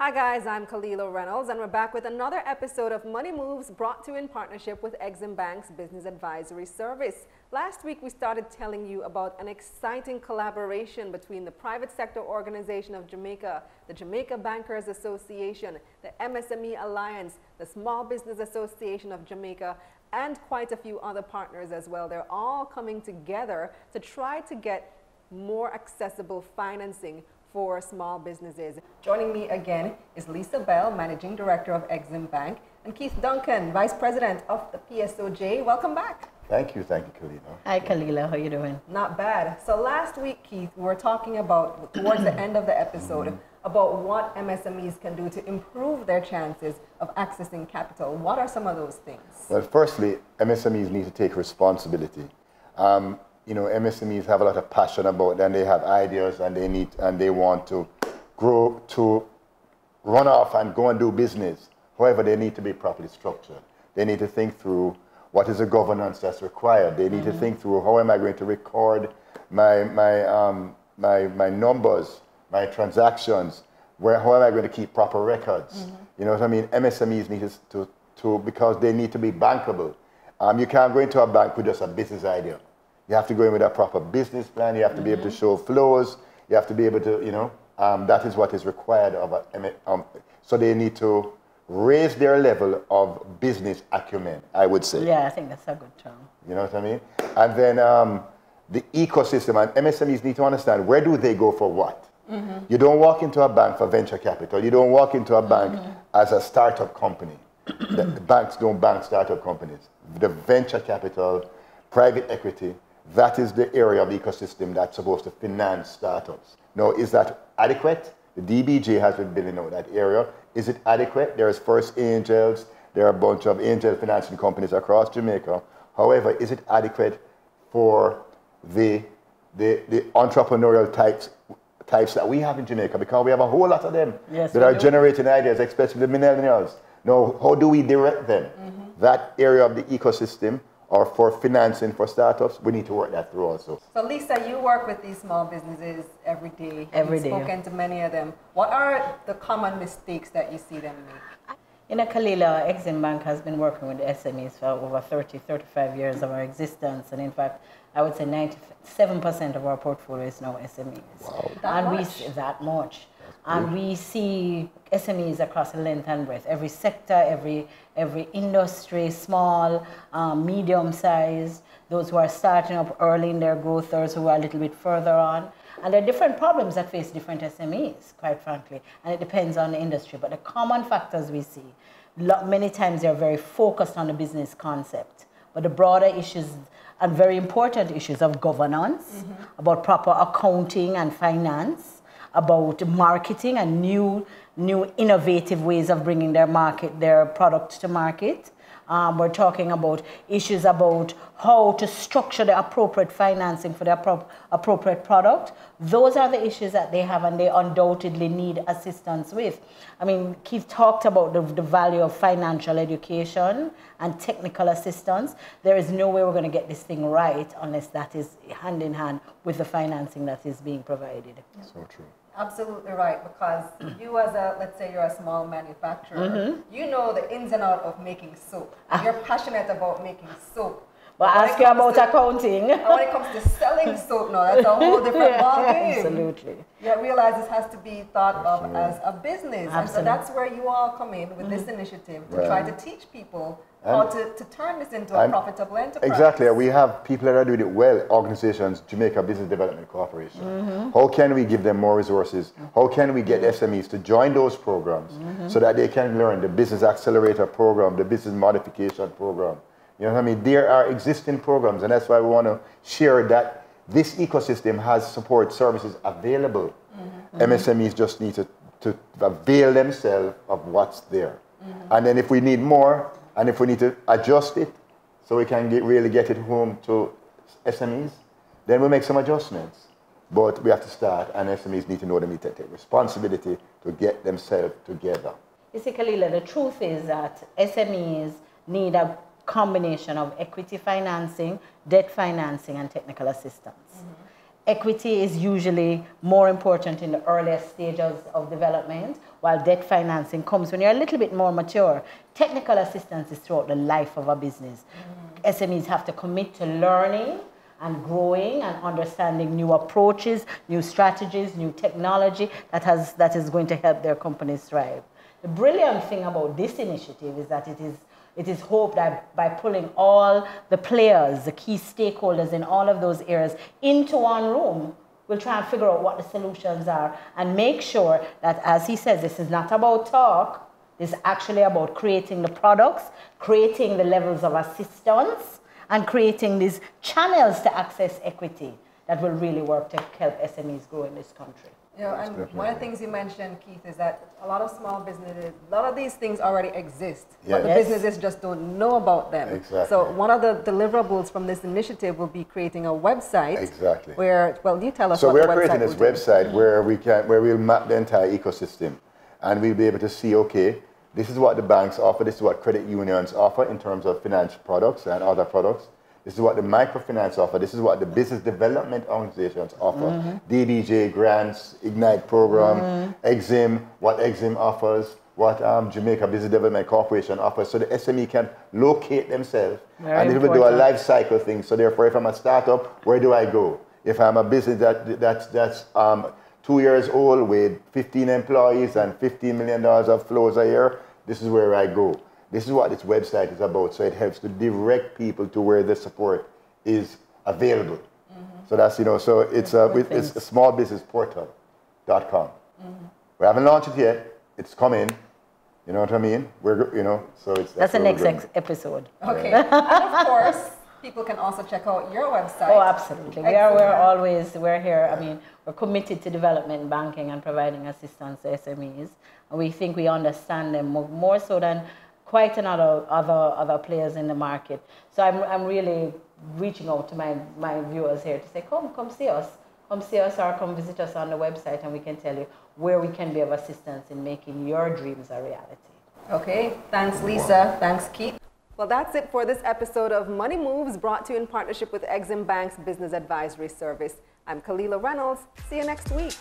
Hi guys, I'm Kalila Reynolds and we're back with another episode of Money Moves brought to you in partnership with Exim Bank's Business Advisory Service. Last week we started telling you about an exciting collaboration between the private sector organization of Jamaica, the Jamaica Bankers Association, the MSME Alliance, the Small Business Association of Jamaica, and quite a few other partners as well. They're all coming together to try to get more accessible financing for small businesses. Joining me again is Lisa Bell, Managing Director of Exim Bank, and Keith Duncan, Vice President of the PSOJ. Welcome back. Thank you, thank you, Kalila. Hi, Kalila. How are you doing? Not bad. So last week, Keith, we were talking about towards the end of the episode mm -hmm. about what MSMEs can do to improve their chances of accessing capital. What are some of those things? Well, firstly, MSMEs need to take responsibility. Um, you know, MSMEs have a lot of passion about and they have ideas and they need and they want to grow to run off and go and do business. However, they need to be properly structured. They need to think through what is the governance that's required. They need mm -hmm. to mm-hmm. think through how am I going to record my my um, my my numbers, my transactions. Where how am I going to keep proper records? Mm -hmm. You know what I mean? MSMEs need to to because they need to be bankable. Um, you can't go into a bank with just a business idea. You have to go in with a proper business plan. You have to mm -hmm. be able to mm-hmm. show flows. You have to be able to, you know, um, that is what is required of a, um, so they need to raise their level of business acumen, I would say. Yeah, I think that's a good term. You know what I mean? And then um, the ecosystem and MSMEs need to understand where do they go for what? Mm -hmm. You don't walk into a bank for venture capital. You don't walk into a bank mm -hmm. as a startup company. the banks don't bank startup companies. The venture capital, private equity, that is the area of the ecosystem that's supposed to finance startups. Now, is that adequate? The DBJ has been building out that area. Is it adequate? There's First Angels. There are a bunch of angel financing companies across Jamaica. However, is it adequate for the, the, the entrepreneurial types, types that we have in Jamaica? Because we have a whole lot of them yes, that are do. generating ideas, especially the millennials. Now, how do we direct them? Mm -hmm. That area of the ecosystem or for financing for startups, we need to work that through also. So Lisa, you work with these small businesses every day. Every You've day. spoken to many of them. What are the common mistakes that you see them make? In a Kalila, Exim Bank has been working with SMEs for over 30, 35 years of our existence. And in fact, I would say 97% of our portfolio is now SMEs. Wow. That and much? we that much. And we see SMEs across the length and breadth, every sector, every, every industry, small, um, medium size, those who are starting up early in their growth, those who are a little bit further on. And there are different problems that face different SMEs, quite frankly, and it depends on the industry. But the common factors we see, many times they're very focused on the business concept. But the broader issues and very important issues of governance, mm -hmm. about proper accounting and finance, about marketing and new, new innovative ways of bringing their market, their product to market. Um, we're talking about issues about how to structure the appropriate financing for the appro appropriate product. Those are the issues that they have and they undoubtedly need assistance with. I mean, Keith talked about the, the value of financial education and technical assistance. There is no way we're going to get this thing right unless that is hand in hand with the financing that is being provided. So true absolutely right because you as a let's say you're a small manufacturer mm -hmm. you know the ins and outs of making soap ah. you're passionate about making soap but ask you about to, accounting. when it comes to selling soap now, that's a whole different yeah, ballgame. Absolutely. You realize this has to be thought of as a business. Absolutely. And so that's where you all come in with mm -hmm. this mm-hmm. initiative to try to teach people how to, to turn this into a profitable enterprise. Exactly. We have people that are doing it well, organizations, Jamaica Business Development Corporation. Mm -hmm. How can we give them more resources? How can we get SMEs to join those programs mm -hmm. so that they can learn the Business Accelerator program, the Business Modification program? You know what I mean? There are existing programs, and that's why we want to share that this ecosystem has support services available. Mm -hmm. MSMEs just need to, to avail themselves of what's there. Mm-hmm. And then if we need more, and if we need to adjust it so we can get, really get it home to SMEs, then we make some adjustments. But we have to start, and SMEs need to know they need to take responsibility to get themselves together. You see, Kalila, the truth is that SMEs need a combination of equity financing, debt financing, and technical assistance. Mm -hmm. Equity is usually more important in the earliest stages of development while debt financing comes when you're a little bit more mature. Technical assistance is throughout the life of a business. Mm. SMEs have to commit to learning and growing and understanding new approaches, new strategies, new technology that, has, that is going to help their companies thrive. The brilliant thing about this initiative is that it is, it is hoped that by pulling all the players, the key stakeholders in all of those areas into one room, we'll try and figure out what the solutions are and make sure that, as he says, this is not about talk, this is actually about creating the products, creating the levels of assistance, and creating these channels to access equity that will really work to help SMEs grow in this country. You know, and one of the things you mentioned, Keith, is that a lot of small businesses, a lot of these things already exist, yes. but the yes. businesses just don't know about them. Exactly. So one of the deliverables from this initiative will be creating a website. Exactly. Where, well, you tell us. So we're creating this website where we can, where we'll map the entire ecosystem, and we'll be able to see, okay, this is what the banks offer, this is what credit unions offer in terms of financial products and other products. This is what the microfinance offer. This is what the business development organizations offer. Mm-hmm. DBJ grants, Ignite program, mm-hmm. Exim, what Exim offers, what um, Jamaica Business Development Corporation offers. So the SME can locate themselves Very and it will do a life cycle thing. So therefore, if I'm a startup, where do I go? If I'm a business that, that's, that's um, two years old with 15 employees and $15 million of flows a year, this is where I go. This is what this website is about. So it helps to direct people to where the support is available. Mm-hmm. So that's, you know, so it's a, it's a smallbusinessportal.com. Mm-hmm. We haven't launched it yet. It's coming. You know what I mean? We're, you know, so it's. That's, that's the next ex- episode. Okay. and of course, people can also check out your website. Oh, absolutely. We are, we're always, we're here. I mean, we're committed to development banking and providing assistance to SMEs. And we think we understand them more, more so than quite another other other players in the market. So I'm I'm really reaching out to my, my viewers here to say, come, come see us. Come see us or come visit us on the website and we can tell you where we can be of assistance in making your dreams a reality. Okay, thanks Lisa, thanks Keith. Well, that's it for this episode of Money Moves brought to you in partnership with Exim Bank's Business Advisory Service. I'm Kalila Reynolds. See you next week.